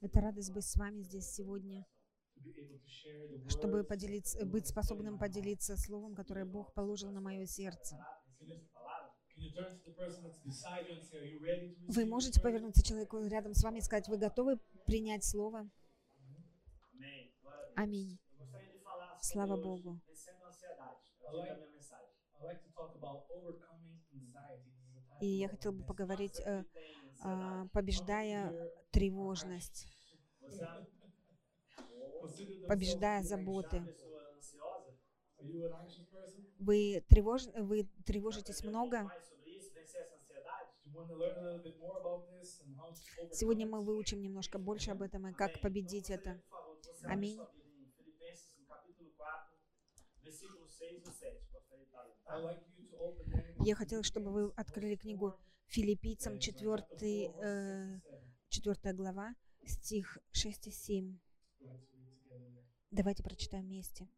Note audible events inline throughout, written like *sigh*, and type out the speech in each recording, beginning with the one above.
Это радость быть с вами здесь сегодня, чтобы поделиться, быть способным поделиться словом, которое Бог положил на мое сердце. Вы можете this word?" повернуться человеку рядом с вами и сказать, вы готовы принять слово? Аминь. Слава Богу. И я хотела бы поговорить, э, а, ansiedade? побеждая тревожность, побеждая заботы. Вы, тревож... вы тревожитесь um много? Сегодня мы выучим немножко больше об этом и как победить это. Por favor, que você abra Amém. sua Bíblia em Filipenses, no capítulo 4, versículo 6 e 7. Gostaria de estar lendo, tá? I'd like you Я хотела, чтобы вы открыли книгу Филиппийцам, 4, э, 4 глава, стих 6 и 7. We'd like to read together there. Давайте прочитаем вместе.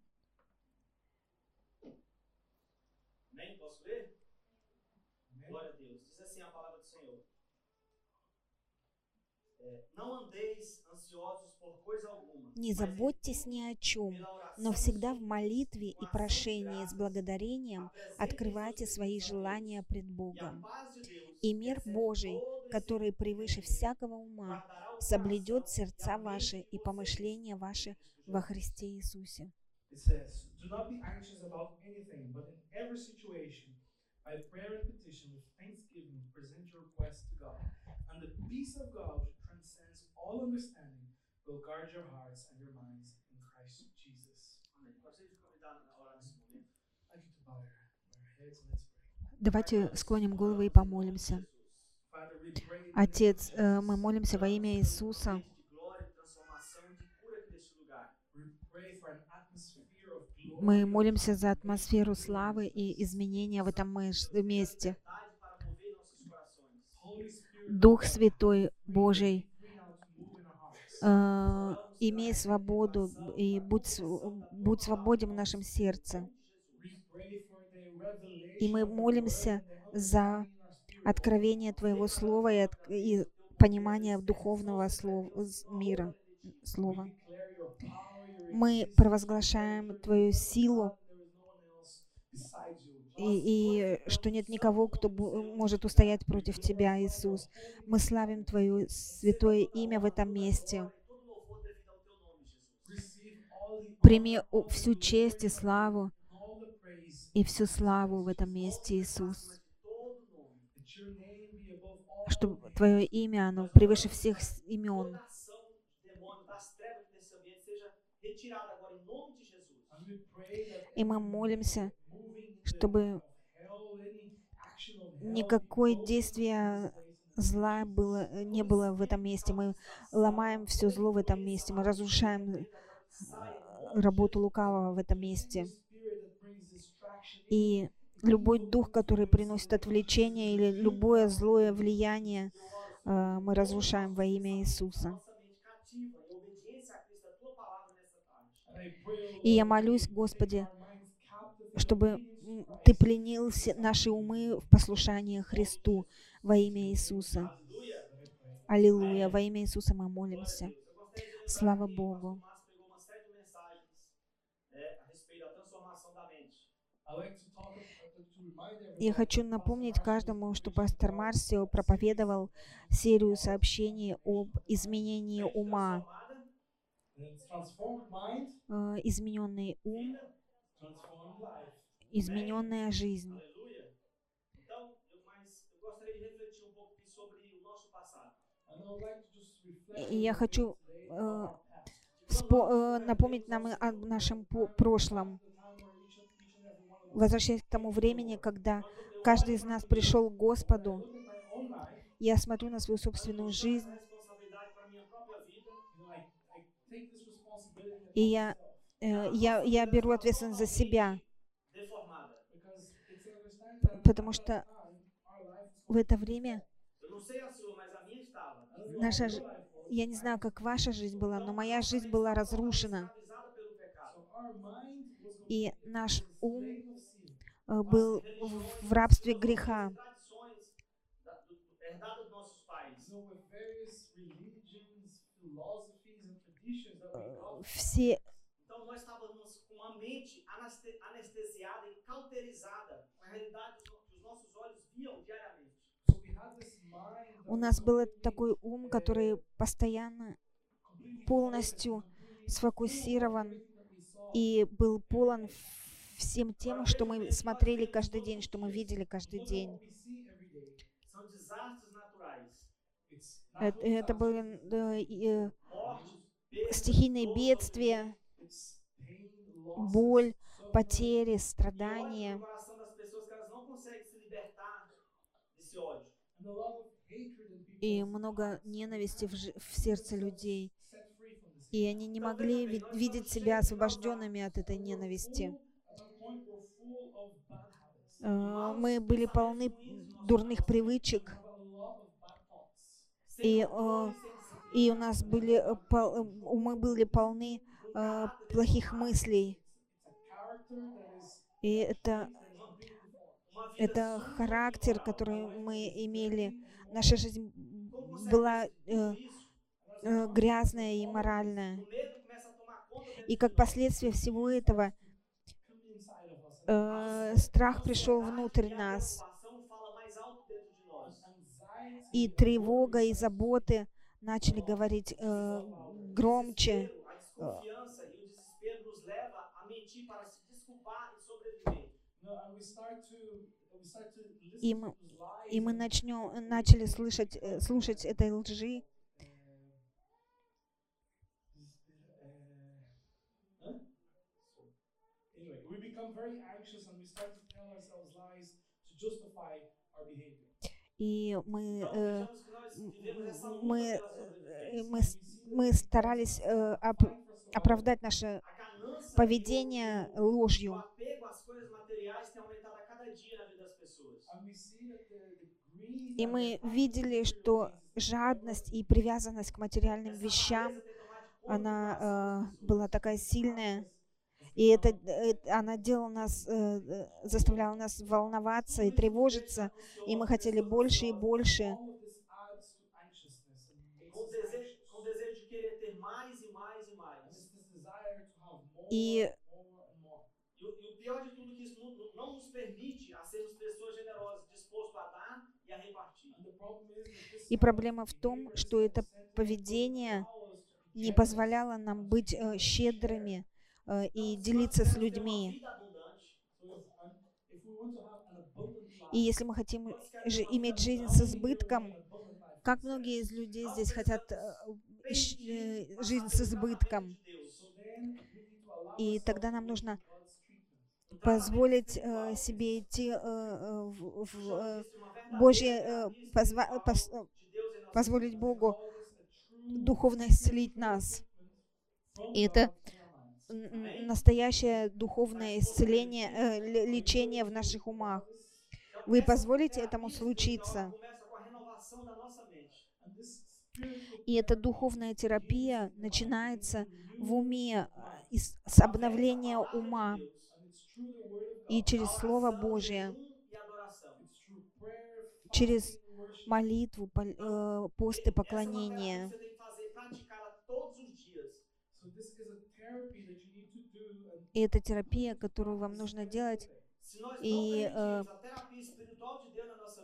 Diz assim a palavra do Senhor. É, não andeis ansiosos por coisa alguma. Не заботьтесь ни о чем, но e всегда в молитве и прошении с благодарением открывайте свои желания пред. E Богом. И мир Божий, который превыше всякого ума, соблюдет e сердца ваши и помышления ваши во. Христе Иисусе. By prayer and petition, with thanksgiving, present your requests to God. And the peace of God, all understanding, will guard your hearts and your minds in Christ Jesus. I'd like to bow your, heads and let's pray. Давайте склоним головы и помолимся. Отец, э, мы молимся во имя Иисуса. Мы молимся за атмосферу славы и изменения в этом месте. Дух Святой Божий, free now to move in our hearts. Э, имей свободу и будь, будь свободен в нашем сердце. И мы молимся за откровение Твоего Слова и, от- и понимание духовного слова, с- мира, слова. Мы провозглашаем Твою силу и, и что нет никого, кто может устоять против Тебя, Иисус. Мы славим Твое святое имя в этом месте. Прими всю честь и славу и всю славу в этом месте, Иисус. Чтобы. Твое имя, оно превыше всех имен. И мы молимся, чтобы никакое действие зла было, не было в этом месте. Мы ломаем все зло в этом месте. Мы разрушаем э, работу лукавого в этом месте. И любой дух, который приносит отвлечение или любое злое влияние, э, мы разрушаем во имя Иисуса. И я молюсь, Господи, чтобы Ты пленил наши умы в послушании Христу во имя Иисуса. Аллилуйя. Во имя Иисуса мы молимся. Слава Богу. uh, Я хочу напомнить каждому, что пастор Марсио проповедовал серию сообщений об изменении ума. Э, Измененный ум. Измененная жизнь. um И я хочу э, э, напомнить нам о нашем прошлом. Возвращаясь к тому времени, когда каждый из нас пришел к Господу, я смотрю на свою собственную жизнь, и я, э, я, я беру ответственность за себя, deformada. Because it's understand that потому что в это время наша, я не знаю, как ваша жизнь была, но моя жизнь была разрушена, и наш ум э, был в- рабстве греха. Все E у нас был такой ум, который постоянно полностью сфокусирован и был полон всем тем, что мы смотрели каждый день, что мы видели каждый день. Это, были э, э, стихийные бедствия, боль, потери, E страдания. no coração das pessoas que elas não conseguem se libertar desse ódio. And a lot of hatred in И много ненависти в, в сердце людей. И они не могли ви- видеть себя освобожденными от этой ненависти. Э, Мы были полны дурных привычек, и, disciplina. и у нас были э, э, умы были полны э, плохих мыслей. И это, это характер, который мы имели. Наша жизнь была э, э, грязная и моральная. И как последствие всего этого э, страх пришел внутрь e нас. И тревога и заботы начали говорить э, громче. Desespero, E e И мы- И мы начнем, начали слышать, э, слушать этой лжи. uh, uh. И мы, э, мы, э, мы, мы старались э, оп- оправдать наше поведение ложью. the greed И мы видели, что жадность и привязанность к материальным вещам, она э, была такая сильная, и это, э, она делала нас, э, э, заставляла нас волноваться и тревожиться, и мы хотели больше и больше. all of this adds to anxiousness and makes Com o us desejo, com o anxious. desejo de querer ter mais e mais e And mais. it's this desire to have more, И- more and more. E o, pior de tudo que isso não, nos permite a sermos pessoas generosas, dispostos a dar e a repartir. И проблема в том, что это поведение не позволяло нам быть э, щедрыми э, и делиться с людьми. И если мы хотим иметь жизнь с избытком, как многие из людей здесь хотят э, жизнь с избытком, И тогда нам нужно позволить э, себе идти э, э, в, в, э, Божье, э, позва- пос- э, позволить Богу духовно исцелить нас. И это настоящее духовное исцеление, ле- лечение в наших умах. Вы позволите этому случиться. И эта духовная терапия начинается в уме, с обновления ума и через Слово E adoração. через молитву, э, пост и поклонение. И это терапия, которую вам нужно делать. E, ah,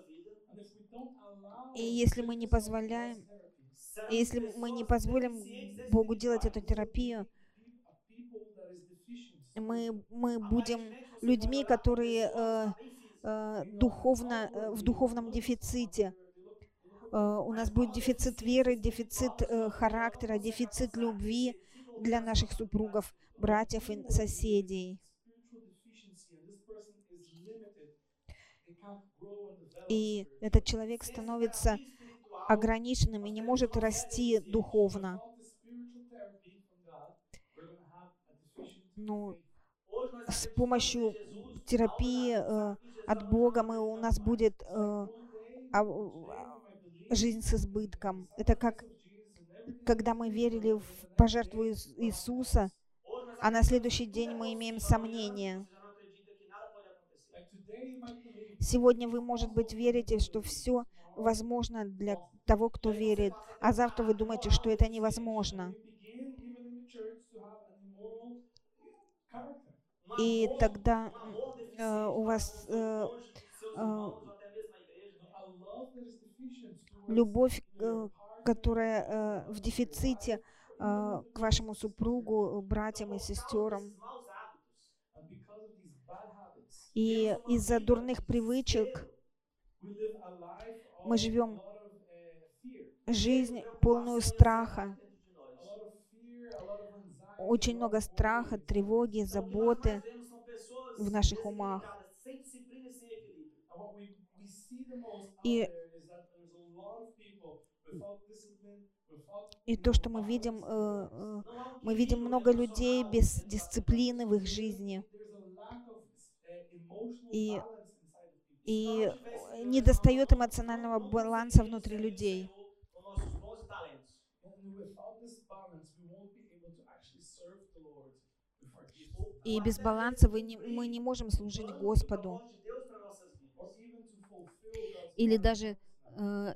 vida, И если мы не позволяем, если мы не позволим Богу делать эту терапию, мы, мы будем Aparentemente, você людьми, которые э, э, духовно, э, в духовном дефиците. Э, У нас будет дефицит веры, дефицит э, характера, дефицит любви для наших супругов, братьев и соседей. И этот человек становится ограниченным и не может расти духовно. Ну, с помощью терапии э, от Бога мы, у нас будет э, а- жизнь с избытком. Это как когда мы верили в пожертву Ис- Иисуса, а на следующий день мы имеем сомнения. Сегодня вы, может быть, верите, что все возможно для того, кто верит, а завтра вы думаете, что это невозможно. И тогда um э, у вас, э, э, любовь, э, которая э, в дефиците э, к вашему супругу, братьям и сестерам. И из-за дурных привычек Мы живем uh, жизнь полную e страха, dentro de nós. A lot of fear, a lot of anxiety, очень много страха, тревоги, заботы. в наших умах. e И- И то, что мы видим, э, э, um мы видим много людей без дисциплины в их жизни. uh, И-. И Se nós tivéssemos не essa достает noção, эмоционального баланса внутри людей. И без баланса вы не, мы не можем служить e Господу. Или даже э, э,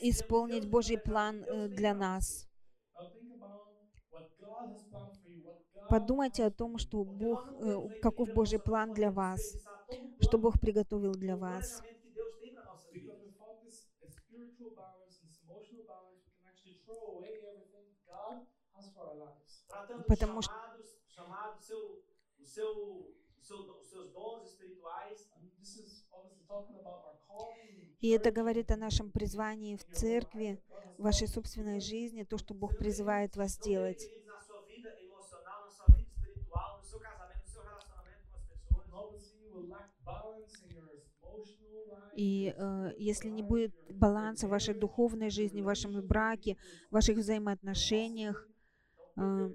исполнить Божий план э, для нас. Подумайте о том, что Бог, э, каков Божий план для вас, что Бог приготовил e для вас. Calling. in И это говорит о нашем призвании в церкви, в вашей собственной жизни, то, что Бог призывает вас делать. И э, если не будет баланса в вашей духовной жизни, в вашем браке, в ваших взаимоотношениях, Ah.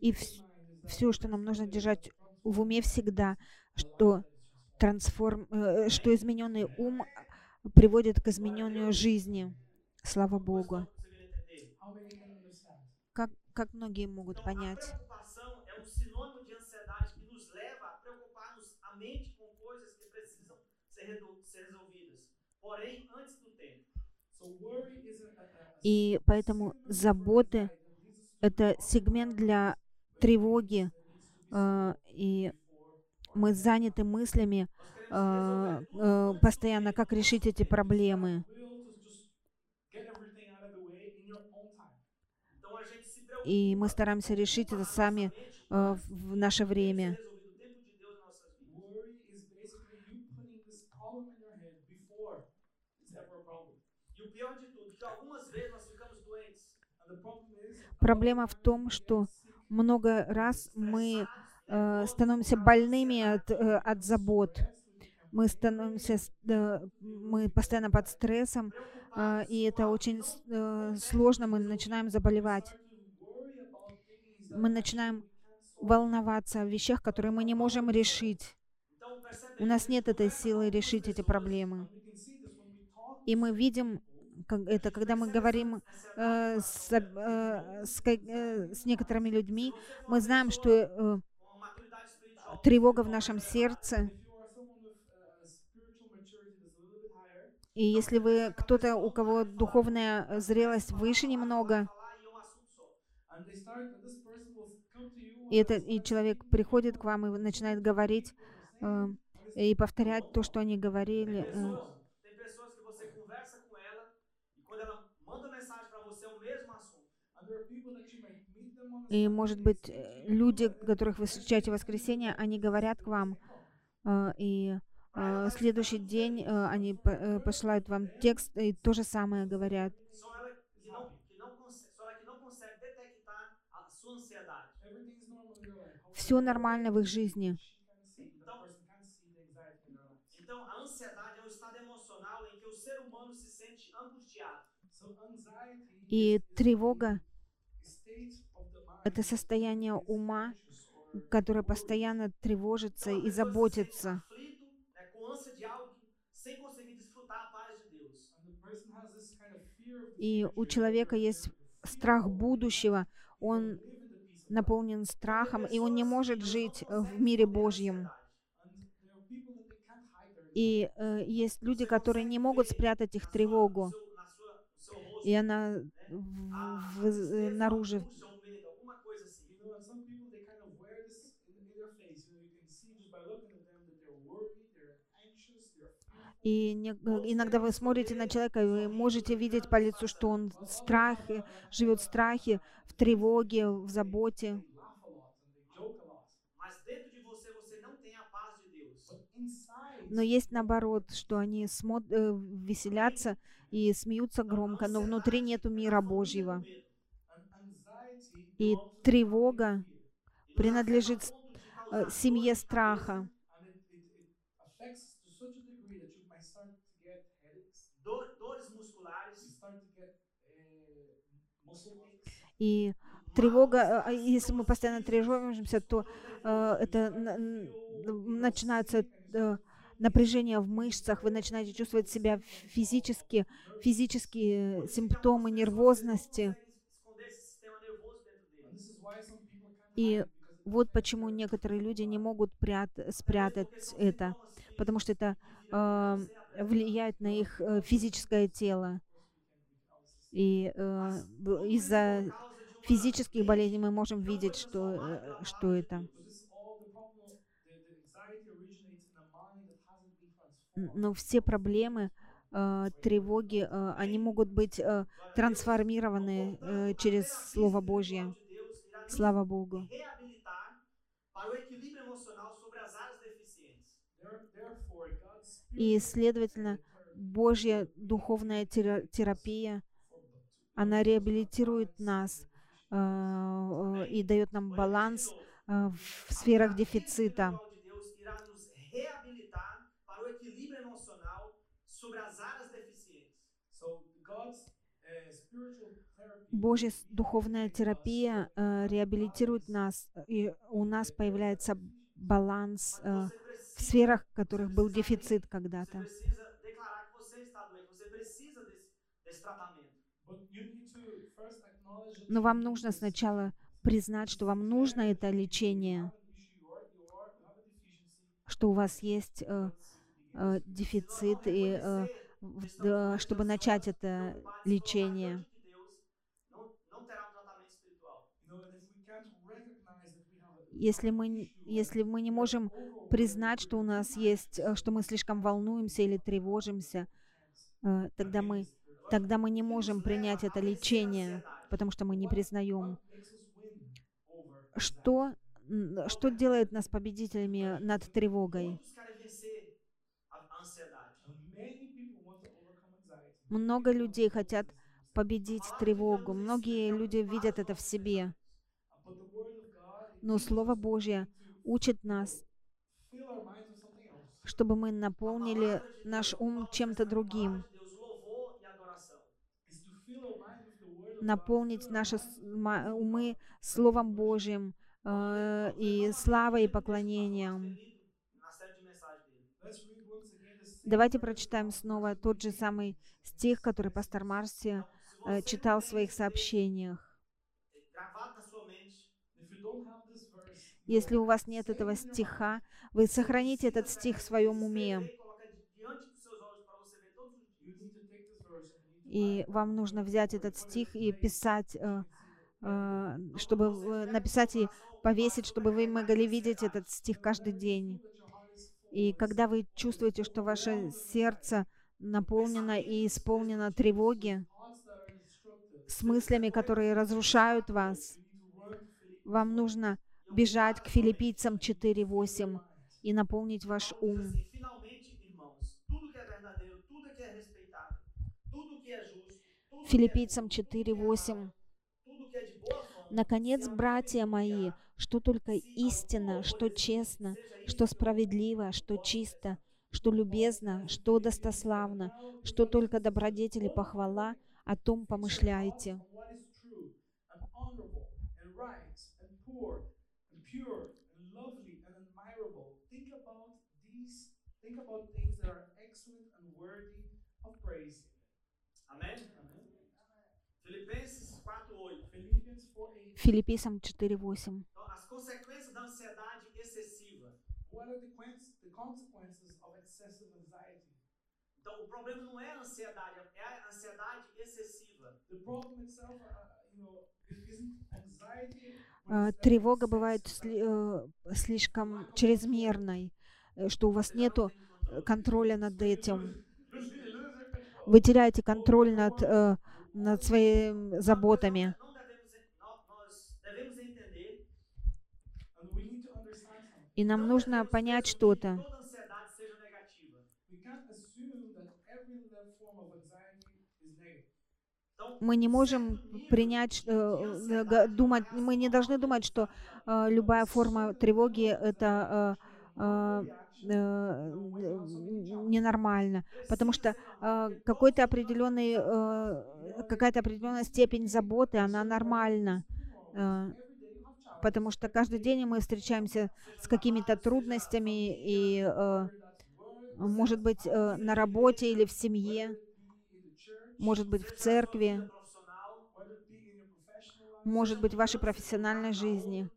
И все, что нам нужно держать is в уме всегда, что трансформ, э, что измененный ум приводит к изменению жизни. Слава Богу. Как, как многие могут понять? um. Porém, antes do И поэтому заботы — это сегмент для тревоги, э, и мы заняты мыслями э, э, постоянно, как решить эти проблемы. И мы стараемся решить это сами э, в наше время. resolvido o tempo de Deus em nossas vidas. Worry is basically you putting this problem in your head before it's ever a problem. E o pior de tudo, que algumas vezes nós ficamos doentes, And the problem is, Проблема в том, что много раз мы э, становимся больными от, э, от забот. Мы становимся, э, мы постоянно под стрессом, э, и это очень э, сложно, мы начинаем заболевать. Мы начинаем волноваться о вещах, которые мы не можем решить. У нас нет этой силы решить эти проблемы. И мы видим это, когда мы говорим э, с, э, с э, с некоторыми людьми, мы знаем, что э, тревога в нашем сердце, и если вы кто-то, у кого духовная э, зрелость выше немного, и, это, и человек приходит к вам и начинает говорить э, и повторять то, что они говорили, э, Pessoas, tem pessoas que você conversa com ela e quando ela manda mensagem para você é o mesmo assunto. И, может быть, э, люди, которых вы встречаете в воскресенье, они говорят к вам, э, и э, следующий день они по- посылают вам текст и то же самое говорят. Все нормально в их жизни. И тревога — это состояние ума, которое постоянно тревожится и заботится. И у человека есть страх будущего, он наполнен страхом, и он не может жить в мире Божьем. И э, есть люди, которые не могут спрятать их тревогу, и она в- в- э, наружу. a angústia, o medo, alguma coisa assim. You know, and some people they kind of wear this in, in their face. You know, you can see just by looking at them that they're worried, they're anxious, they're fearful. И не- э, иногда вы смотрите на человека, и вы можете видеть по лицу, что он в страхе, живет в страхе, в тревоге, в заботе. Но есть наоборот, что они смо- э, веселятся и смеются громко, но внутри нету мира Божьего. И тревога принадлежит э, семье страха. И тревога, э, если мы постоянно тревожимся, то э, это на- н- начинается э, напряжение в мышцах, вы начинаете чувствовать себя физически, физические симптомы нервозности. И Вот почему некоторые люди не могут прят- спрятать это, потому что это э, влияет на их э, физическое тело. И э, из-за физических болезней мы можем видеть, что, э, что это. Но все проблемы, э, тревоги, э, они могут быть трансформированы через Слово Божье. Слава Богу. И, следовательно, Божья духовная тера- терапия, она реабилитирует нас и дает нам баланс э, в сферах дефицита. uh, Божья духовная терапия э, реабилитирует нас, и у нас появляется баланс э, в сферах, в которых был дефицит когда-то. Но вам нужно сначала признать, что вам нужно это лечение, что у вас есть э, э, дефицит, и э, да, чтобы начать это лечение. Um Если мы, если мы не можем признать, что у нас есть, э, что мы слишком волнуемся или тревожимся, э, тогда мы, тогда мы не можем принять это лечение, потому что мы не признаем. Что, что делает нас победителями над тревогой? Много людей хотят победить тревогу. Многие люди видят это в себе. Но Слово Божье учит нас, чтобы мы наполнили наш ум чем-то другим, de Deus, louvor e adoração. Is to fill our mind with the word of God, наполнить наши умы. Словом Божьим э, и славой и поклонением. Давайте прочитаем снова тот же самый стих, который пастор Марси э, читал в своих сообщениях. Если у вас нет этого стиха, вы сохраните этот стих в своем уме. И вам нужно взять этот стих и писать, э, э, чтобы э, написать и повесить, чтобы вы могли видеть этот стих каждый день. И когда вы чувствуете, что ваше сердце наполнено и исполнено тревоги, с мыслями, которые разрушают вас, вам нужно бежать к филиппийцам 4.8 и наполнить ваш ум. assim, finalmente, irmãos, tudo que é verdadeiro, tudo que é respeitável, tudo que é justo, tudo Филиппийцам que é, tudo que é 4.8 amável, tudo que é de boa fama, Наконец, братья мои, что только algum что честно, что справедливо, что чисто, что любезно, что достославно, что только добродетель и похвала, о том помышляйте. Amen. Filipenses 4:8. Philippians 4 8. Филиппийцам 4.8. Então, o problema não é a ansiedade, é a ansiedade excessiva. Uh, uh, А, Тревога бывает э, слишком чрезмерной, э, что у вас controle. контроля над этим. Вы теряете контроль над, э, над своими заботами. И нам нужно понять что-то. Мы не um можем принять, э, э, думать, мы не должны думать, что э, любая форма тревоги это э, э, э, ненормально, потому что э, какой-то определенный, э, какая-то определенная степень заботы, она нормальна, э, потому что каждый день мы встречаемся с какими-то трудностями и, э, может быть, э, на работе или в семье, может быть, в церкви, может быть, в вашей профессиональной жизни.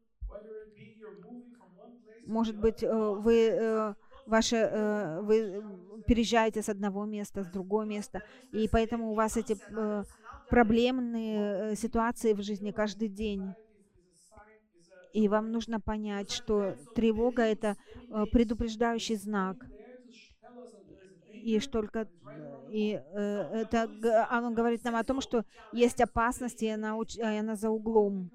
Может быть, э, вы, э, ваше, э, вы переезжаете с одного места, с другого места, и поэтому у вас эти проблемные ситуации в жизни каждый день. И вам нужно понять, что тревога — это предупреждающий знак, и что только и это г- оно говорит нам о том, что есть опасность, и она, и она за углом.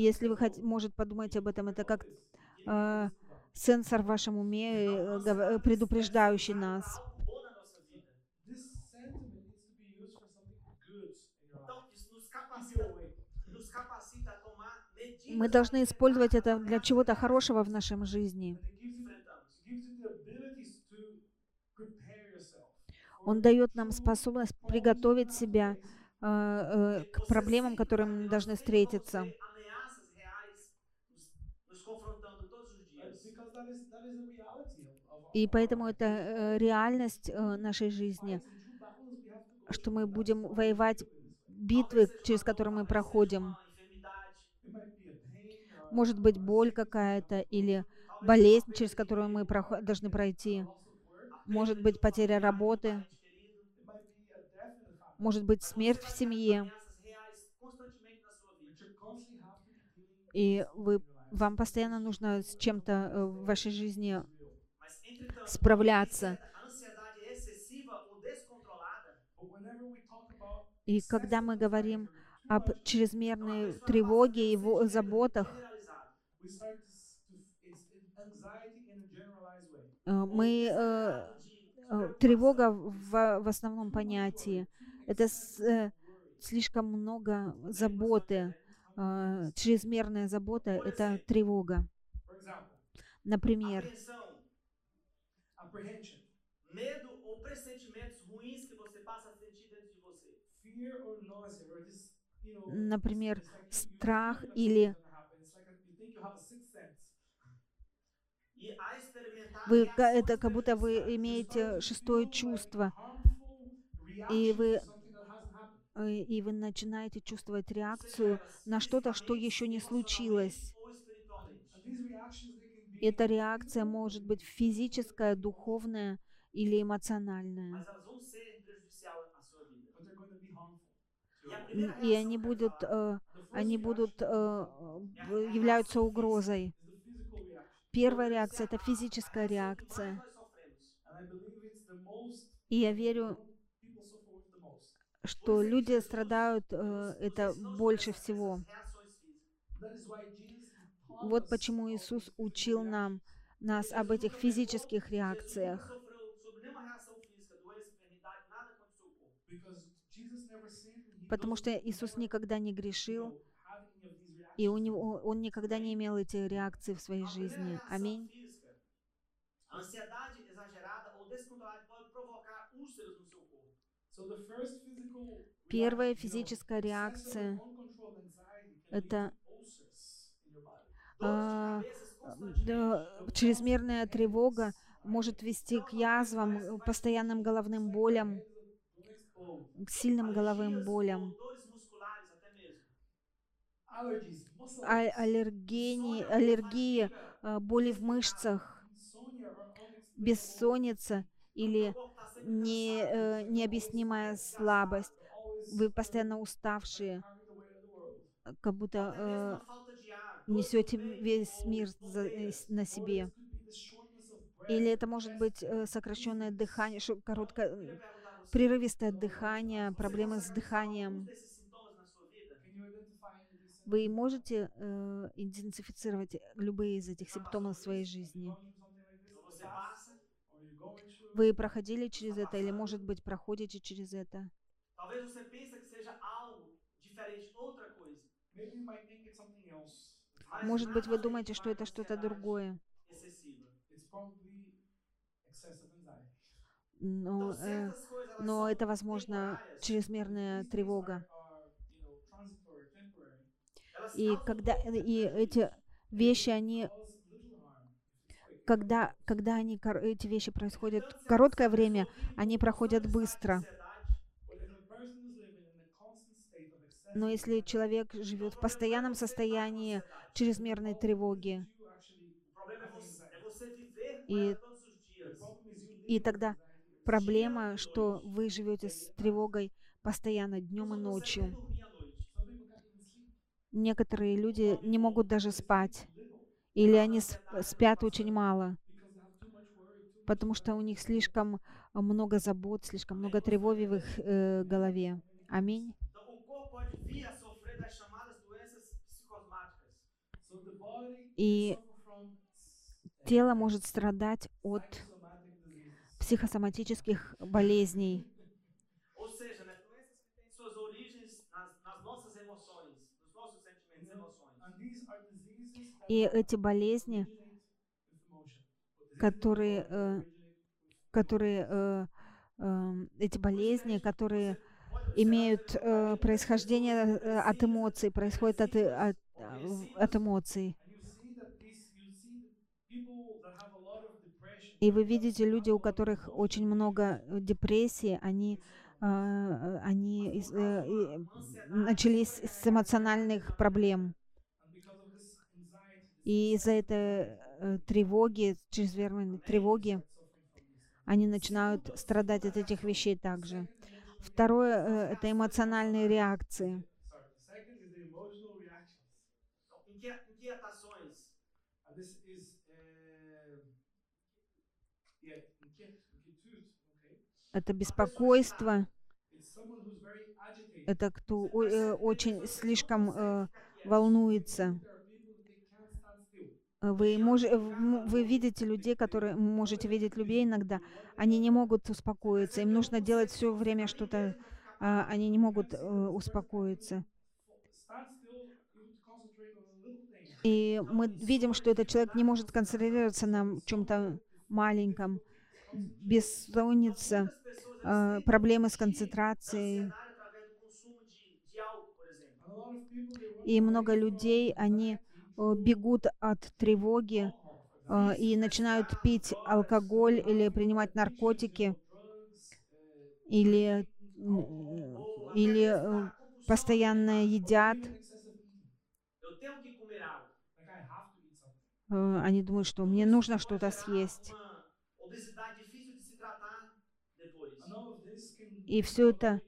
Если вы хотите, может подумать об этом, это как э, сенсор в вашем уме, э, э, предупреждающий нас. Мы должны использовать это для чего-то хорошего в нашей жизни. Он дает нам способность приготовить себя э, э, к проблемам, которым мы должны встретиться. И поэтому это э, реальность э, нашей жизни, что мы будем воевать битвы, через которые мы проходим. Может быть, боль какая-то или болезнь, через которую мы должны пройти. может быть, um потеря um работы. Может быть, смерть в семье. И вы. Вам постоянно нужно с чем-то э, в вашей жизни Справляться. И когда мы говорим об чрезмерной тревоге и заботах, э, мы э, э, тревога в, в основном понятии. Это с- э, слишком много заботы, э, чрезмерная забота — это тревога. Например, Например, страх или-. E вы, это как будто вы имеете шестое чувство, И вы- to something that hasn't happened. э, и вы начинаете чувствовать реакцию на что-то, что еще не случилось. Эта реакция может быть физическая, духовная или эмоциональная. E И они будут, э, они будут, э, являются угрозой. Первая реакция — это физическая реакция. И я верю, one people suffer with the most. Что люди страдают э, это больше всего. Вот почему Иисус учил нам нас об этих физических реакциях, потому что Иисус никогда не грешил, и у него он никогда не имел эти реакции в своей жизни. Аминь. Первая физическая реакция это, А, чрезмерная тревога может вести к язвам, э, постоянным головным болям, к сильным alergias болям, а- аллергии, э, боли в мышцах, бессонница или Не, э, необъяснимая слабость. Вы постоянно уставшие, как будто э, несете весь мир за- э, на себе. Или это может быть э, сокращенное дыхание, короткое, прерывистое дыхание, проблемы с дыханием. Вы можете э, идентифицировать любые из этих симптомов в своей жизни? Вы проходили через это или, может быть, проходите через это? Talvez você pense que seja algo diferente, outra coisa. Maybe you might think it's something else. Mas Может быть, вы думаете, что это что-то другое. Но, э, но это, возможно, чрезмерная тревога. И когда и эти вещи, они, когда, когда они, эти вещи происходят короткое время, они проходят быстро. Но если человек живет в постоянном состоянии чрезмерной тревоги, И- И тогда проблема, что вы живете с тревогой постоянно днем и ночью. Некоторые люди не могут даже спать, или они сп- спят очень мало, потому что у них слишком много забот, слишком много тревоги в их э, голове. Аминь. И тело может страдать от психосоматических болезней. Ou seja, né, doenças que têm suas origens nas, nas nossas emoções, nos nossos sentimentos e emoções. And these are diseases that И эти болезни, которые, э, которые, э, э, эти болезни, которые имеют происхождение от эмоций, происходят от, от, от эмоций. И вы видите, люди, у которых очень много депрессии, они, они начались с эмоциональных проблем. and because of this anxiety, this И из-за этой э, тревоги, чрезмерной тревоги, они начинают страдать от этих вещей также. Второе э, это эмоциональные реакции. Uh? Это беспокойство, это кто э, очень слишком э, волнуется. Вы, мож, э, вы видите людей, которые можете видеть людей иногда, они не могут успокоиться, им нужно делать все время что-то, а, они не могут э, успокоиться. И мы видим, что этот человек не может концентрироваться на чем-то маленьком, бессонница, tentam проблемы с концентрацией. И много людей, они э, бегут от тревоги э, и начинают пить алкоголь или принимать наркотики, uh, или, или э, постоянно едят. Э, Они думают, что мне нужно что-то съесть. И все это,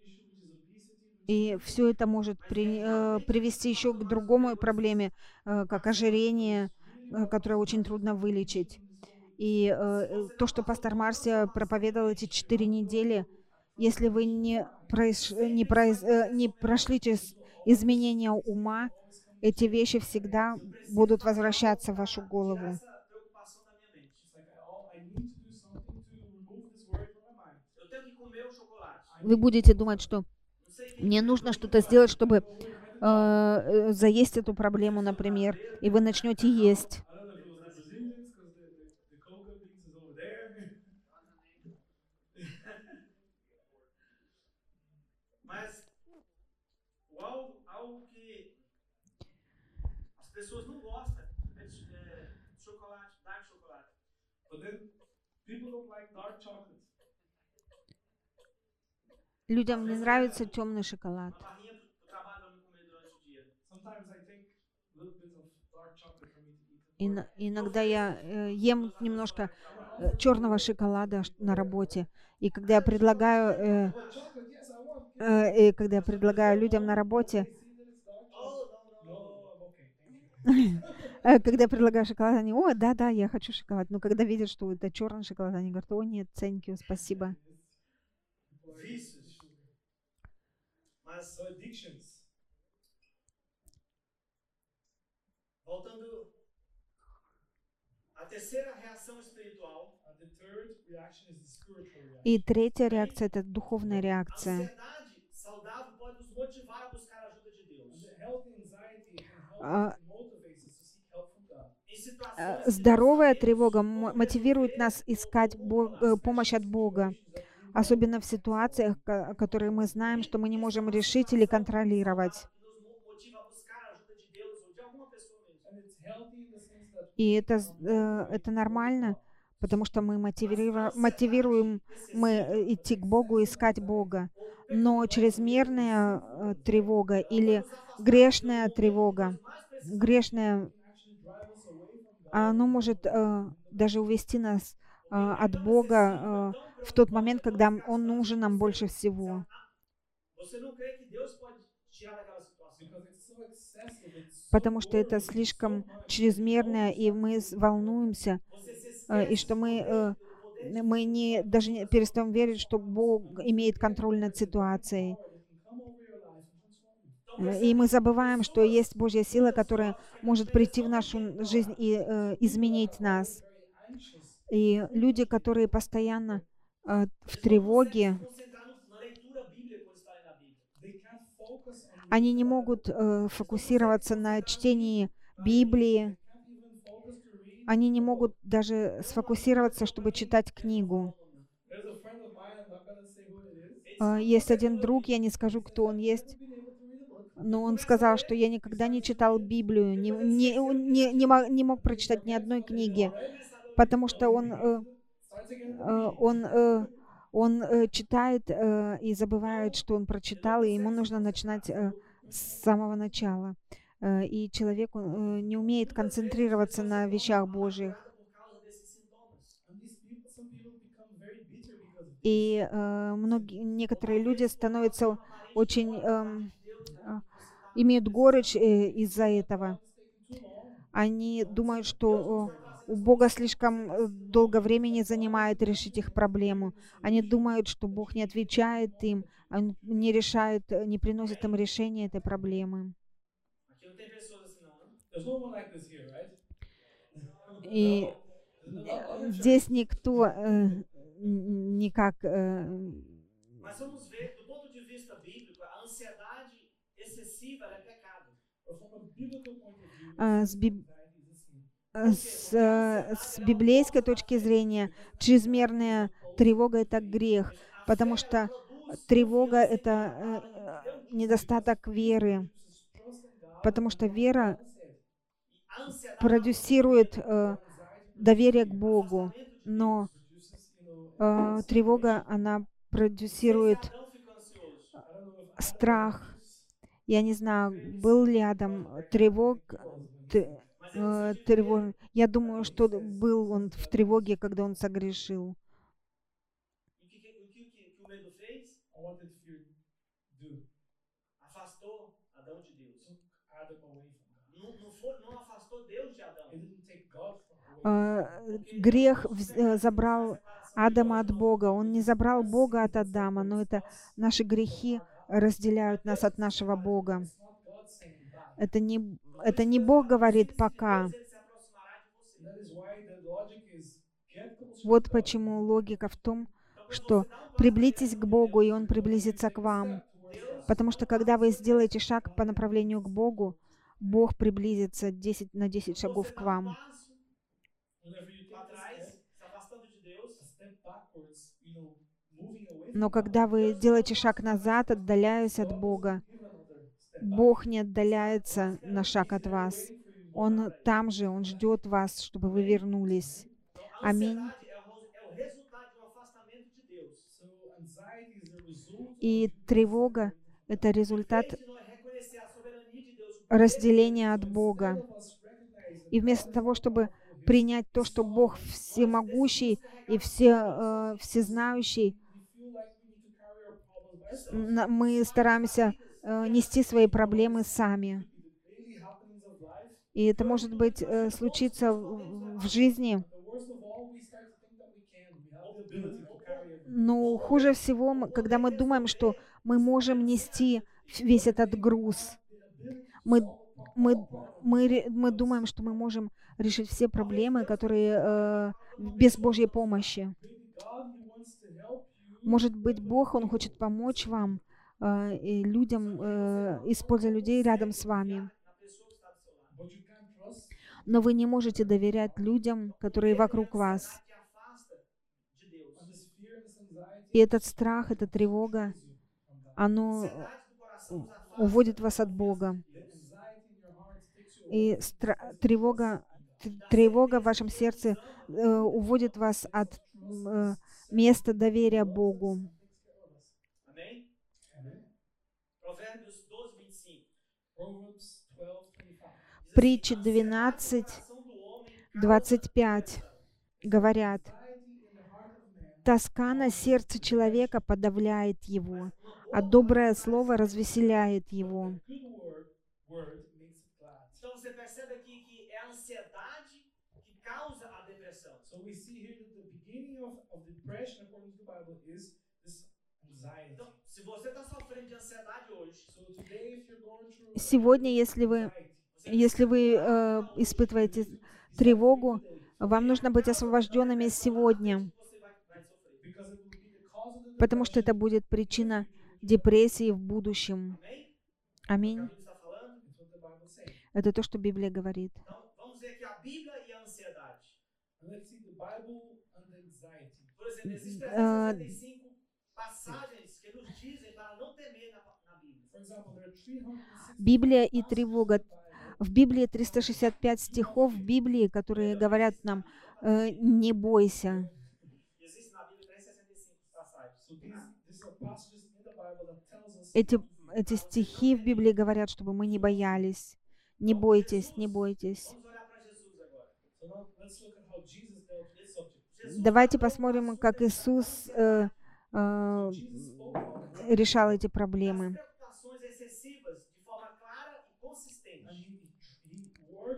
и все это может при- э, привести еще к другому проблеме, э, как ожирение, э, которое очень трудно вылечить. И э, то, что пастор Марсия проповедовал эти четыре недели, если вы не, произ- не, произ- э, не прошли через изменения ума, эти вещи всегда будут возвращаться в вашу голову. Вы будете думать, что мне нужно что-то сделать, чтобы э, э, заесть эту проблему, например, и вы начнете есть. But then people don't like dark. Людям не нравится темный шоколад. И иногда я э, ем немножко э, черного шоколада на работе. И когда я предлагаю, э, э, и когда я предлагаю людям на работе, *laughs* э, когда я предлагаю шоколад, они, о, да, да, я хочу шоколад. Но когда видят, что это черный шоколад, они говорят, о, нет, thank спасибо. Vícios. Mas, So addictions. voltando à terceira reação espiritual, Uh, the third reaction is the spiritual reaction. И третья реакция – это духовная a реакция. a a А, Э, Здоровая тревога мотивирует нас искать Бог- э, помощь от Бога, особенно в ситуациях, которые мы знаем, что мы не можем решить или контролировать. И это, э, это нормально, потому что мы мотивируем, мотивируем мы э, идти к Богу, искать Бога. Но чрезмерная э, тревога или грешная тревога, грешная, оно может даже увести нас от Бога э, в тот момент, когда Он нужен нам больше всего. Потому что это слишком чрезмерное, и мы волнуемся, э, и что мы, э, мы не, даже не перестаем верить, что Бог имеет контроль над ситуацией. И мы забываем, что есть Божья сила, которая может прийти в нашу жизнь и э, изменить нас. И люди, которые постоянно э, в тревоге, они не могут э, фокусироваться на чтении Библии, они не могут даже сфокусироваться, чтобы читать книгу. Э, Есть один друг, я не скажу, кто он есть, но он сказал, что я никогда не читал Библию, не, не, не, не мо- не мог прочитать ни одной книги, потому что он, э, э, он, э, он э, читает э, и забывает, что он прочитал, и ему нужно начинать э, с самого начала. Э, И человек э, не умеет концентрироваться на вещах Божьих. И э, многие, некоторые люди становятся очень, эм, э, имеют горечь э, из-за этого. Они думают, что э, у Бога слишком э, долго времени занимает решить их проблему. Они думают, что Бог не отвечает им, Он не решает, э, не приносит им решения этой проблемы. И э, здесь никто э, никак э, А, с, биб- anxiety is a sin. э, с, э, с библейской точки зрения чрезмерная тревога это грех, потому что тревога это э, недостаток веры, потому что вера продюсирует э, доверие к Богу, но тревога она продюсирует страх. Я не знаю, был ли Адам тревог, э, тревож- Я думаю, что был он в тревоге, когда он согрешил. E. Э, Грех э, забрал Адама от Бога. Он не забрал Бога от Адама, но это наши грехи разделяют нас от нашего Бога. Это не, это не Бог говорит пока. Вот почему логика в том, что приблизитесь к Богу, и Он приблизится к вам. Потому что когда вы сделаете шаг по направлению к Богу, Бог приблизится 10 на 10 você шагов к вам. Но когда вы делаете шаг назад, отдаляясь от Бога, Бог не отдаляется на шаг от вас. Он там же, Он ждет вас, чтобы вы вернулись. um result И тревога — это результат разделения от Бога. И вместо того, чтобы принять то, что Бог всемогущий и все, э, всезнающий. Мы стараемся э, нести свои проблемы сами. И это может быть э, случиться в в жизни. Но хуже всего, когда мы думаем, что мы можем нести весь этот груз. Мы, мы, мы, мы думаем, что мы можем решить все проблемы, которые э, без Божьей помощи. Может быть, Бог, Он хочет помочь вам и людям, э, используя людей рядом с вами. Но вы не можете доверять людям, которые вокруг вас. И этот страх, эта тревога, оно уводит вас от Бога. И стра- тревога, тревога в вашем сердце э, уводит вас от э, места доверия Богу. Amém? Amen. Provérbios 12, 25. Proverbs 12, 25. Diz assim, Притчи "A ansiedade 12, no coração do homem causa 25 говорят, тоска на сердце человека подавляет его, а доброе слово развеселяет его. Então Сегодня, если вы, если вы э, испытываете тревогу, вам нужно быть освобожденными сегодня, потому что это будет причина депрессии в будущем. Аминь. Это то, что Библия говорит. Библия и тревога. В Библии 365 стихов в Библии, которые говорят нам, э, не бойся. Existem na Bíblia 365 passagens. So these, these are passages in the Bible that tells us Эти, эти стихи в Библии говорят, чтобы мы не боялись. Не бойтесь, не бойтесь. Давайте посмотрим, как Иисус э, э, Jesus spoke about решал эти проблемы. e uh,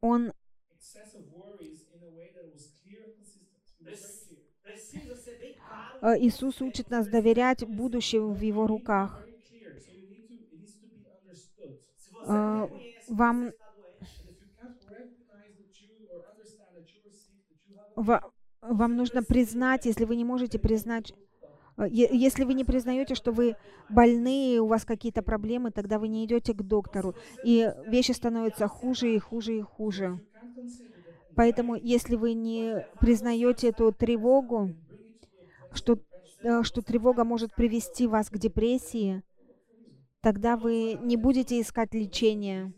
Он excessive worries in a way that was clear and consistent. He was very clear. Precisa ser bem claro. э, Иисус учит нас доверять будущему в Его руках. Ah, вам- Вам нужно признать, если вы не можете признать, э, если вы не признаете, что вы больны, у вас какие-то проблемы, тогда вы не идете к доктору, и вещи становятся хуже и хуже и хуже. Поэтому, если вы не признаете эту тревогу, что, э, что тревога может привести вас к депрессии, тогда вы не будете искать лечения.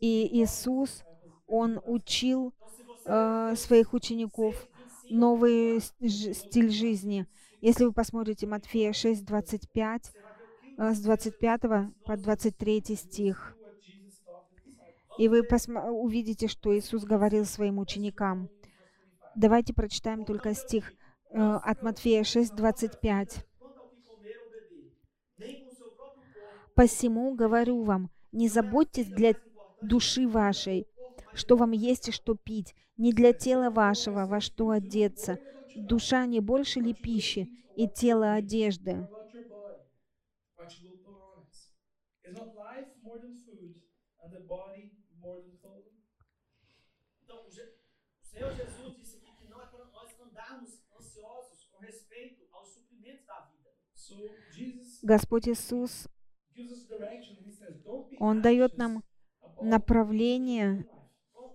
И Иисус, Он учил э, своих учеников 25, новый стиль жизни. Если вы посмотрите Матфея 6, 25, você vai ver o que э, с 25 по 23 стих, и вы увидите, что Иисус говорил своим ученикам. Давайте прочитаем только стих э, от Матфея 6, 25. quanto ao que comer ou beber, nem com seu próprio corpo, «Посему говорю вам, не заботьтесь для души вашей, что вам есть и что пить, не для тела вашего, во что одеться. Душа не больше ли пищи, и тело одежды?» Господь Иисус, Он дает нам направление,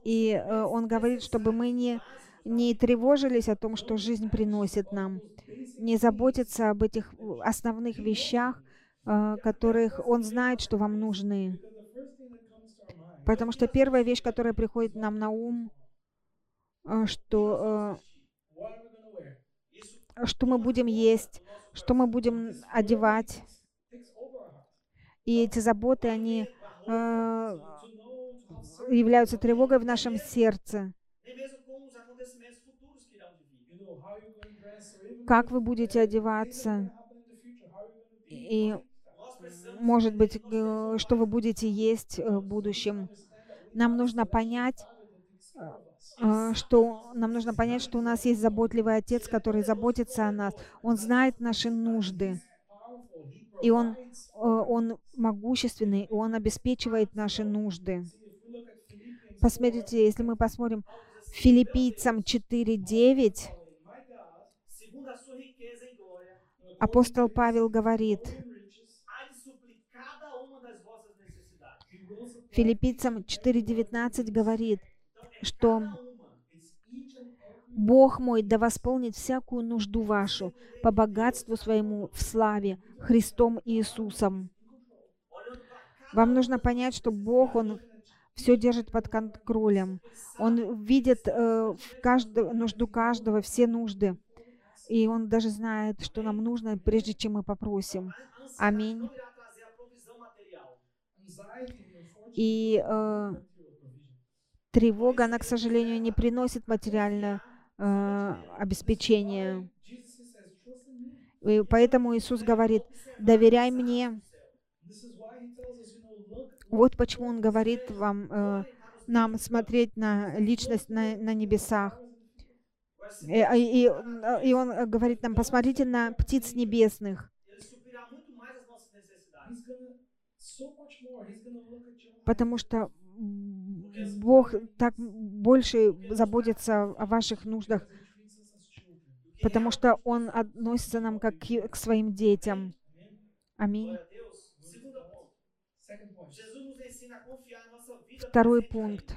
и э, Он говорит, чтобы мы не, не тревожились о том, что жизнь приносит нам, не заботиться об этих основных вещах, э, которых Он знает, что вам нужны. Потому что первая вещь, которая приходит нам на ум, э, что, что мы будем есть, что мы будем одевать. И эти заботы, они э, являются тревогой в нашем сердце. Как вы будете uh, одеваться? И, Может быть, э, um что вы будете есть э, в будущем. Нам нужно понять, э, что нам нужно понять, что у нас есть заботливый Отец, который заботится о нас. Он знает наши нужды, и Он, э, он могущественный, и Он обеспечивает наши нужды. Посмотрите, если мы посмотрим Филиппийцам 4.9, 4, my God, segundo a sua riqueza em glória, апостол Павел говорит, Филиппийцам 4.19 говорит, что cada uma. it's each and every Бог мой да восполнит всякую нужду вашу по богатству своему в славе Христом Иисусом. Вам нужно понять, что Бог, Он все держит под контролем. Он видит э, в каждо- нужду каждого, все нужды. И Он даже знает, что нам нужно, прежде чем мы попросим. unfortunately, И э, тревога, она, к сожалению, не приносит материальное э, me. И поэтому Иисус говорит, доверяй мне. Вот почему Он говорит вам, э, нам смотреть на личность на, на небесах. Э, а- И, и Он говорит нам, посмотрите на птиц небесных, потому что Бог так больше заботится о ваших нуждах, потому что Он относится нам как к своим детям. Аминь. Второй пункт.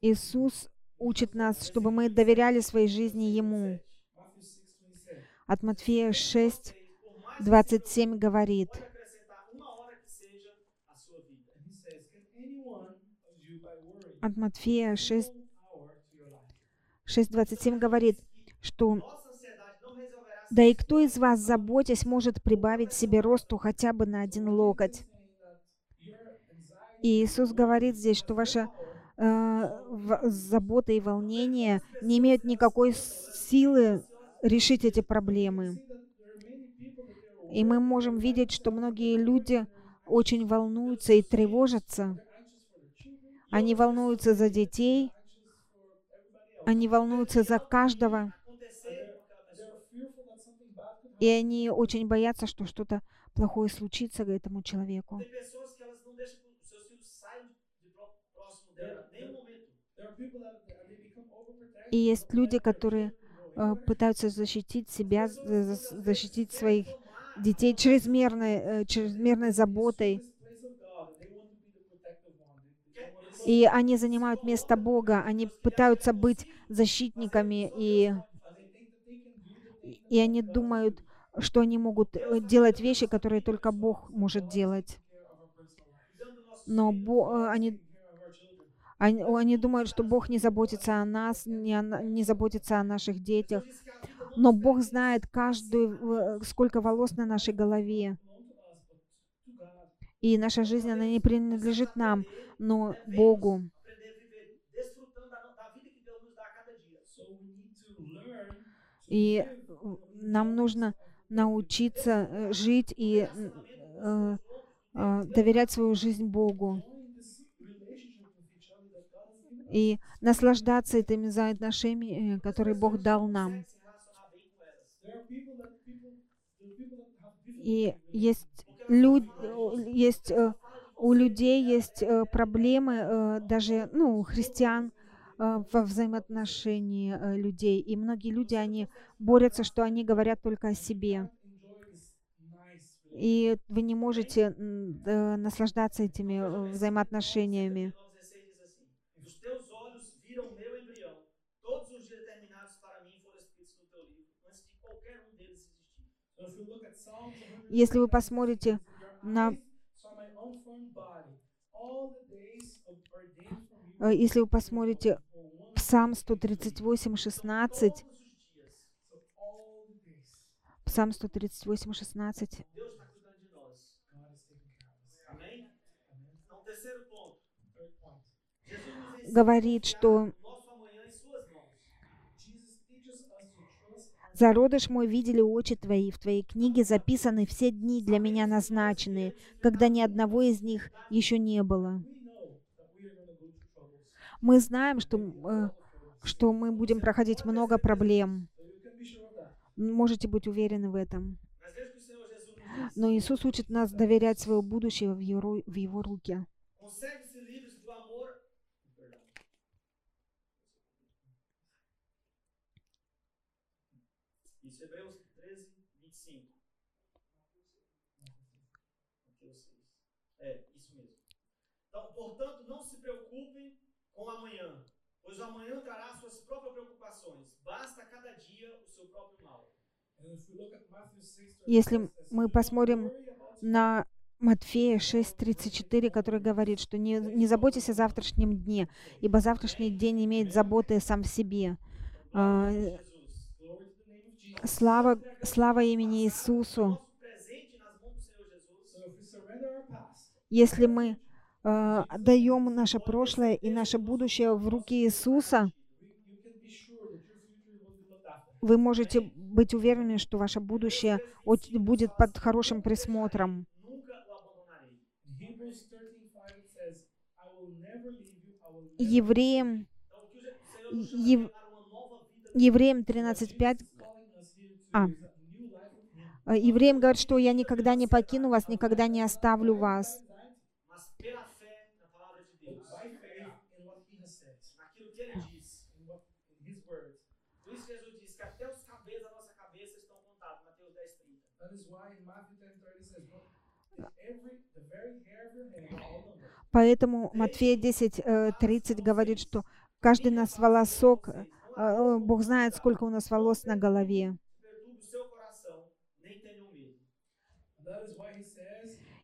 Иисус учит нас, чтобы мы доверяли своей жизни Ему. Matthew 6:27. От Матфея 6, Por mais que 27 говорит, pode acrescentar uma hora que seja à sua vida. And he says, Can any one of you by worrying от Матфея 6, one hour to your life? 6, 27 говорит, что «Да и кто из вас, заботясь, может прибавить себе росту хотя бы на один локоть?» И Иисус говорит здесь, что ваша э, забота и волнение не имеют никакой силы решить эти проблемы. И мы можем видеть, что многие люди очень волнуются и тревожатся. Они волнуются за детей, они волнуются за каждого, и они очень боятся, что что-то плохое случится к этому человеку. Um. И есть люди, которые э, пытаются защитить себя, за- за- защитить своих детей чрезмерной, э, чрезмерной заботой. this place of God, and they want to be the protective one. They, they don't want to И они занимают место Бога, они пытаются быть защитниками, и, и они думают, что они могут э, делать вещи, которые только Бог может делать. Но Бо- э, они, они, они думают, что Бог не заботится о нас, не, о не заботится о наших детях. Но Бог знает каждую, э, сколько волос на нашей голове. Belong to us, but to God. И наша жизнь, она не принадлежит нам, но Богу. И э, нам нужно научиться э, жить и э, э, доверять свою жизнь Богу. И наслаждаться этими взаимоотношениями, э, которые Бог дал нам. И есть, люд, есть э, у людей есть э, проблемы, э, даже ну, у христиан во взаимоотношении людей. И многие люди, они борются, что они говорят только о себе. И вы не можете наслаждаться этими взаимоотношениями. Если вы посмотрите на, э, если вы посмотрите Псалм 138, 16, Todos os dias. so all the days. Псалм 138, 16. Deus está «Зародыш мой видели очи твои, в твоей книге записаны все дни для меня назначенные, когда ни одного из них еще не было». Мы знаем, что, э, что мы будем проходить много проблем. Можете быть уверены в этом. Но Иисус учит нас доверять свое будущее в Его, в его руки. conserve-se livres do amor. Perdão. Isso, Hebreus 13, 25. Mateus 6. É, isso mesmo. Então, portanto, não se preocupem com o amanhã, pois o amanhã trará suas próprias preocupações. Basta cada dia o seu próprio mal. And if we look at Matthew 6, Если мы посмотрим на Матфея 6.34, который говорит, что не, не заботьтесь о завтрашнем дне, ибо завтрашний день имеет заботы сам в себе. А. Слава, слава имени Иисусу. Если мы э, отдаем наше прошлое и наше будущее в руки Иисуса, вы можете быть уверены, что ваше будущее будет под хорошим присмотром. Nunca o abandonarei. In Hebrews 13:5 it says, I will never leave you, I will never Евреям, Ев- Евреям Jesus 13.5 is calling us here to А. э, Евреям говорит, что я никогда не покину вас, никогда не оставлю вас. Anxiety, mas pela fé na palavra de but Deus, by faith in what he has said, naquilo que ele diz. in what in his word. Por isso Jesus diz que até os cabelos da nossa cabeça estão contados, Mateus 10, 30. That is why in Matthew 10:30 it says, "But every the very hair of your head are all numbered." Поэтому Матфея 10.30 говорит, что каждый нас волосок, э, э, Бог знает, сколько у нас волос на голове.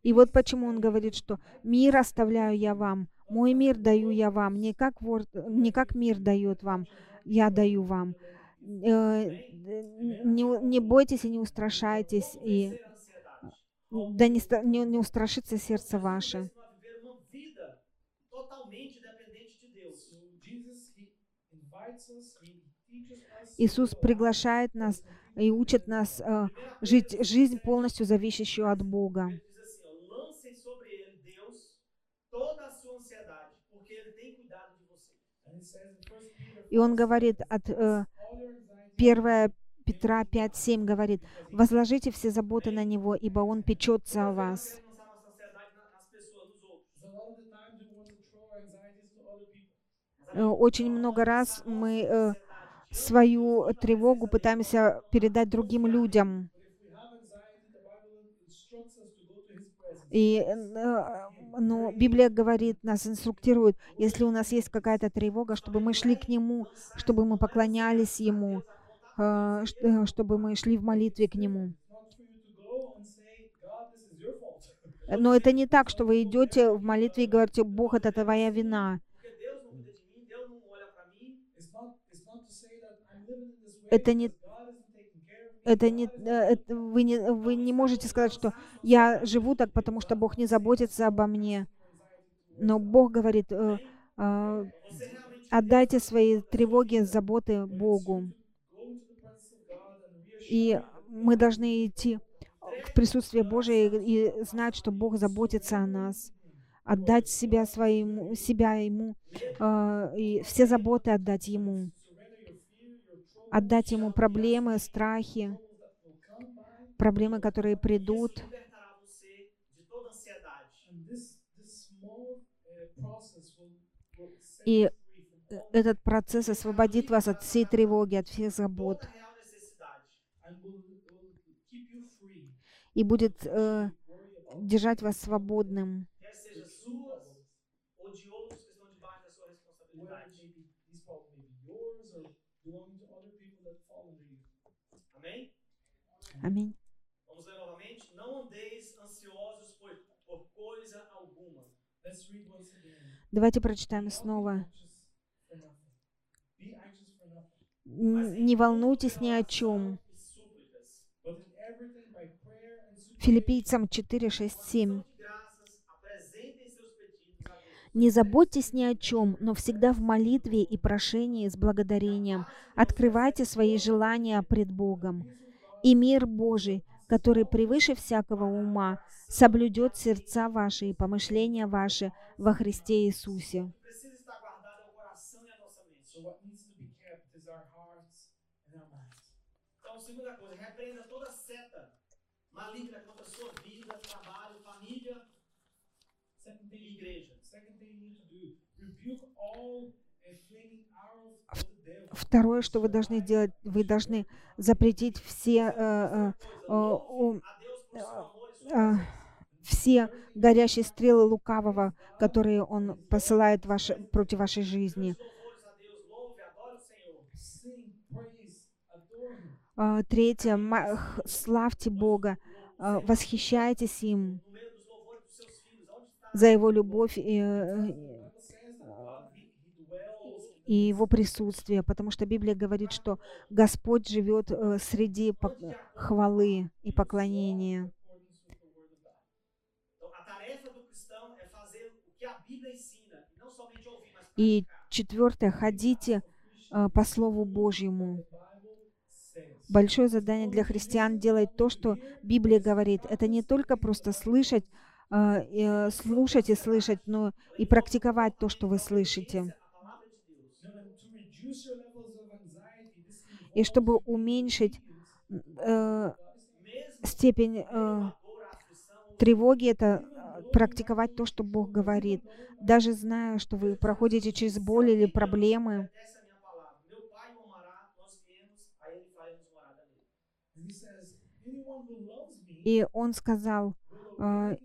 И вот почему он говорит, что мир оставляю я вам, мой мир даю я вам, не как, вор- не как мир дает вам, я даю вам. Э, Не, не бойтесь и не устрашайтесь, и. Да не, не, не устрашится сердце ваше. Иисус приглашает нас и учит нас э, жить жизнь полностью зависящую от Бога. Ele diz assim: ó, lancem sobre ele, Deus, toda a sua ansiedade, porque ele tem cuidado de você. and it says in 1 Peter И он говорит от э, all your anxiety 1 Петра 5.7 говорит, «Возложите все заботы на Него, ибо Он печется о вас». Э, Очень много раз мы э, свою тревогу пытаемся передать другим людям. И э, ну, Библия говорит, нас инструктирует, если у нас есть какая-то тревога, чтобы мы шли к Нему, чтобы мы поклонялись Ему, чтобы мы шли в молитве к Нему. Но это не так, что вы идете в молитве и говорите, Бог, это твоя вина. Это не-. Это не, э, это вы, не, вы не можете сказать, что я живу так, потому что Бог не заботится обо мне. Но Бог говорит, э, э, отдайте свои тревоги, заботы Богу. Go into the presence of God and reassure И мы должны идти в присутствие Божие и, знать, что Бог заботится о нас. Отдать себя, своему, себя Ему, э, и все заботы отдать Ему. Отдать Ему проблемы, страхи, проблемы, которые придут. И этот процесс освободит вас от всей тревоги, от всех забот Toda real necessidade. and will, will keep you free. И будет э, держать вас свободным. Аминь. Vamos ler novamente. Não andeis ansiosos por, por coisa alguma. Let's read once again. Давайте прочитаем снова. Не волнуйтесь ни о чем, E súplicas. But in Филиппийцам 4, 6, 7. ação de graças, apresentem seus pedidos a Deus. Не заботьтесь ни о чем, но всегда в молитве и прошении с благодарением открывайте свои желания пред Богом. И мир Божий, который превыше всякого ума, соблюдет сердца ваши и помышления ваши во Христе Иисусе. Maligna contra a sua vida, trabalho, família Second thing, e igreja. second thing you need to do, rebuke all a flaming arrow of the devil. Второе, что вы должны делать, вы должны запретить все, э, э, э, e э, все горящие стрелы лукавого, которые он посылает ваше- против вашей жизни. Третье, славьте Бога, а, восхищайтесь им за Его любовь и, э, и Его присутствие, потому что Библия говорит, что Господь живет э, среди хвалы и поклонения. e И четвертое, ходите э, по Слову Божьему. Большое задание для христиан делать то, что Библия говорит. Это не только просто слышать, э, э, слушать и слышать, но и практиковать то, что вы слышите. И чтобы уменьшить э, степень э, тревоги, это э, практиковать то, что Бог говорит. Даже зная, что вы проходите через боль или проблемы, и Он сказал, э.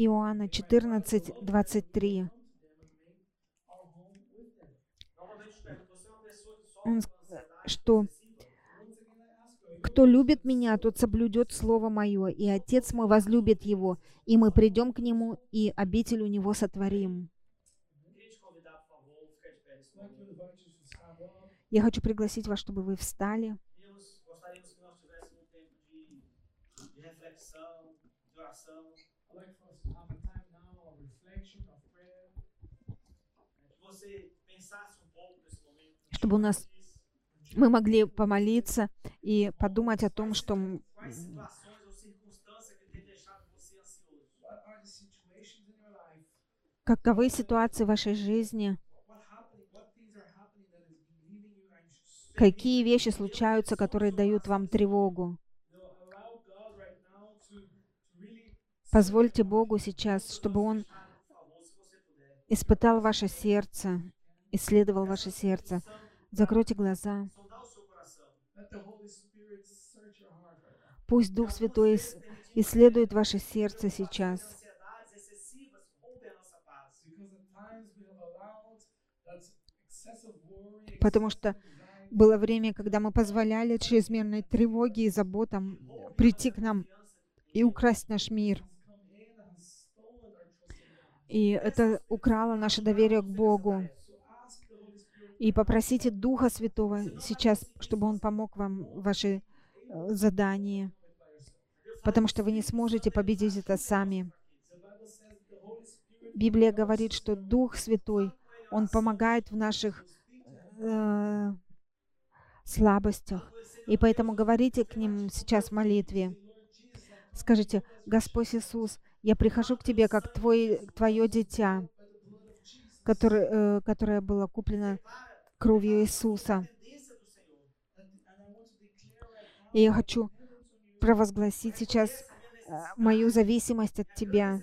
Иоанна 14, 23, Come to them and make our home with them. Novamente te pergunto, você é uma pessoa que sofre Он, что Кто любит меня, тот соблюдет Слово Мое, и Отец мой возлюбит его, и мы придем к нему, и обитель у него сотворим. Я хочу пригласить вас, чтобы вы встали. Чтобы у нас мы могли помолиться и подумать о том, что каковы ситуации в вашей жизни, какие вещи случаются, которые дают вам тревогу. Позвольте Богу сейчас, чтобы Он испытал ваше сердце, исследовал ваше сердце. Закройте глаза. Пусть Дух Святой ис- исследует ваше сердце сейчас. Потому что было время, когда мы позволяли чрезмерной тревоге и заботам прийти к нам и украсть наш мир. И это украло наше доверие к Богу. И попросите Духа Святого сейчас, чтобы Он помог вам в вашей э, задании, потому что вы не сможете победить это сами. Библия говорит, что Дух Святой, Он помогает в наших э, слабостях. И поэтому говорите к Ним сейчас в молитве. Скажите, Господь Иисус, я прихожу к Тебе как твой, Твое дитя, который, э, которое было куплено кровью Иисуса. И я хочу провозгласить сейчас э, мою зависимость от Тебя.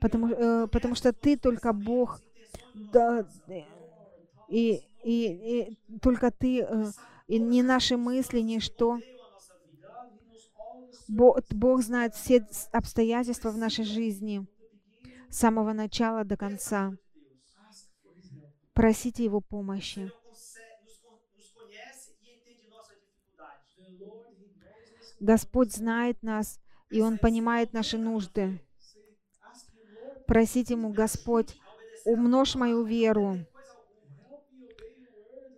Потому, э, потому что Ты только Бог, да, э, и, и, и только Ты, э, и не наши мысли, ничто. veio a nossa vida. God, He knows all the Бог, Бог знает все обстоятельства в нашей жизни с самого начала до конца. Просите Его помощи. Господь знает нас, и Он понимает наши нужды. Просите Ему, Господь, умножь мою веру,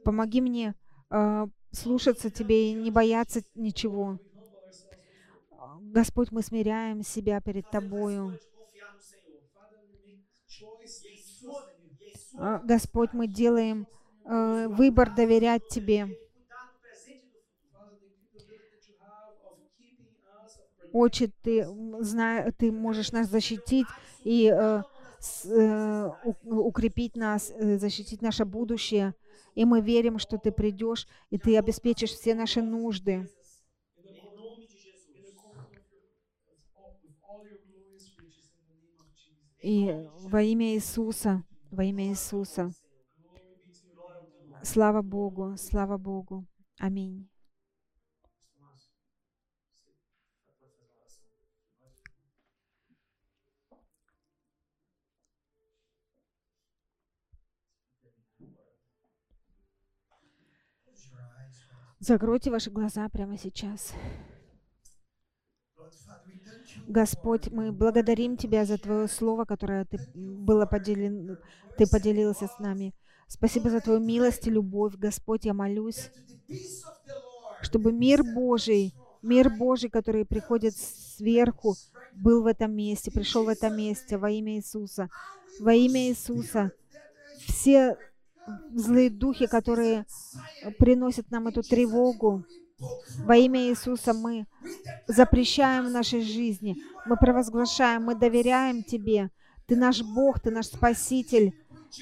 помоги мне э, слушаться Тебе и не бояться ничего. Господь, мы смиряем себя перед Тобою. А, Господь, мы делаем э, выбор доверять Тебе. Отче, Ты, us, м, зна- ты можешь нас защитить и э, с- э, укрепить нас, э, защитить наше будущее. И мы верим, что Ты придешь, и Ты обеспечишь все наши нужды. in the Em nome de in the Jesus. comfort of your, of all, with all your glorious riches in the name of Jesus. И во имя Иисуса, во имя Иисуса. Слава Богу, слава Богу. Аминь. Закройте ваши глаза прямо сейчас. Lord Father, we thank you Господь, мы благодарим Тебя за Твое. Слово, которое Ты было поделен, Ты поделился с нами. Спасибо за Твою милость и любовь, Господь. Я молюсь, чтобы мир Божий, мир Божий, который приходит сверху, был в этом месте, пришел в этом месте во имя Иисуса. Во имя Иисуса все злые духи, которые приносят нам эту тревогу, во имя Иисуса мы запрещаем в нашей жизни, мы провозглашаем, мы доверяем Тебе. Ты наш Бог, Ты наш Спаситель.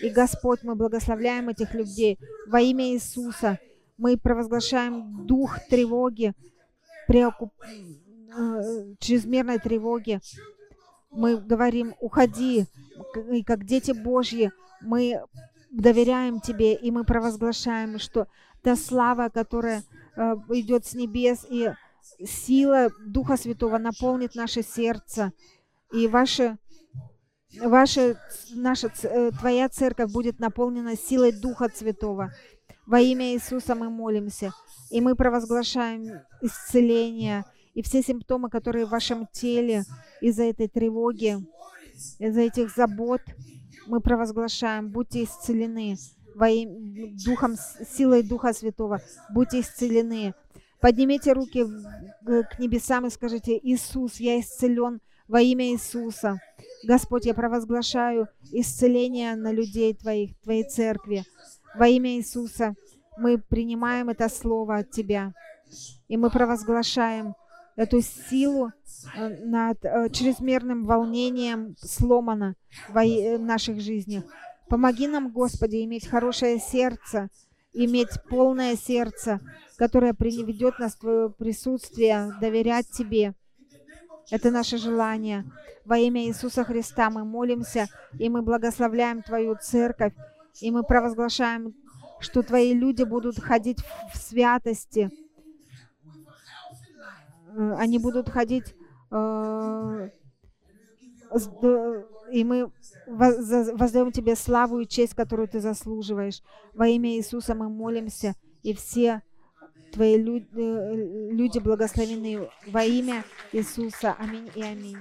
И, Господь, мы благословляем этих людей. Во имя Иисуса мы провозглашаем дух тревоги, преокуп... э, чрезмерной тревоги. Мы говорим, уходи, и как дети Божьи, мы доверяем Тебе, и мы провозглашаем, что та слава, которая идет с небес, и сила Духа Святого наполнит наше сердце, и ваше, ваше, наша, э, Твоя церковь будет наполнена силой Духа Святого. Во имя Иисуса мы молимся, и мы провозглашаем исцеление, и все симптомы, которые в вашем теле из-за этой тревоги, из-за этих забот, мы провозглашаем, будьте исцелены во им- духом, силой Духа Святого, будьте исцелены. Поднимите руки к небесам и скажите, Иисус, я исцелен во имя Иисуса. Господь, я провозглашаю исцеление на людей Твоих, Твоей церкви. Во имя Иисуса мы принимаем это слово от Тебя. И мы провозглашаем эту силу э, над э, чрезмерным волнением сломана и- в наших жизнях. Помоги нам, Господи, иметь хорошее сердце, иметь полное сердце, которое приведет нас в Твое присутствие, доверять Тебе. Это наше желание. Во имя Иисуса Христа мы молимся, и мы благословляем Твою церковь, и мы провозглашаем, что Твои люди будут ходить в святости, Э, они будут ходить э, с- д- и мы воз- воздаем Тебе славу и честь, которую Ты заслуживаешь. Во имя Иисуса мы молимся, и все Твои лю- э, люди благословены во имя Иисуса. Аминь и аминь.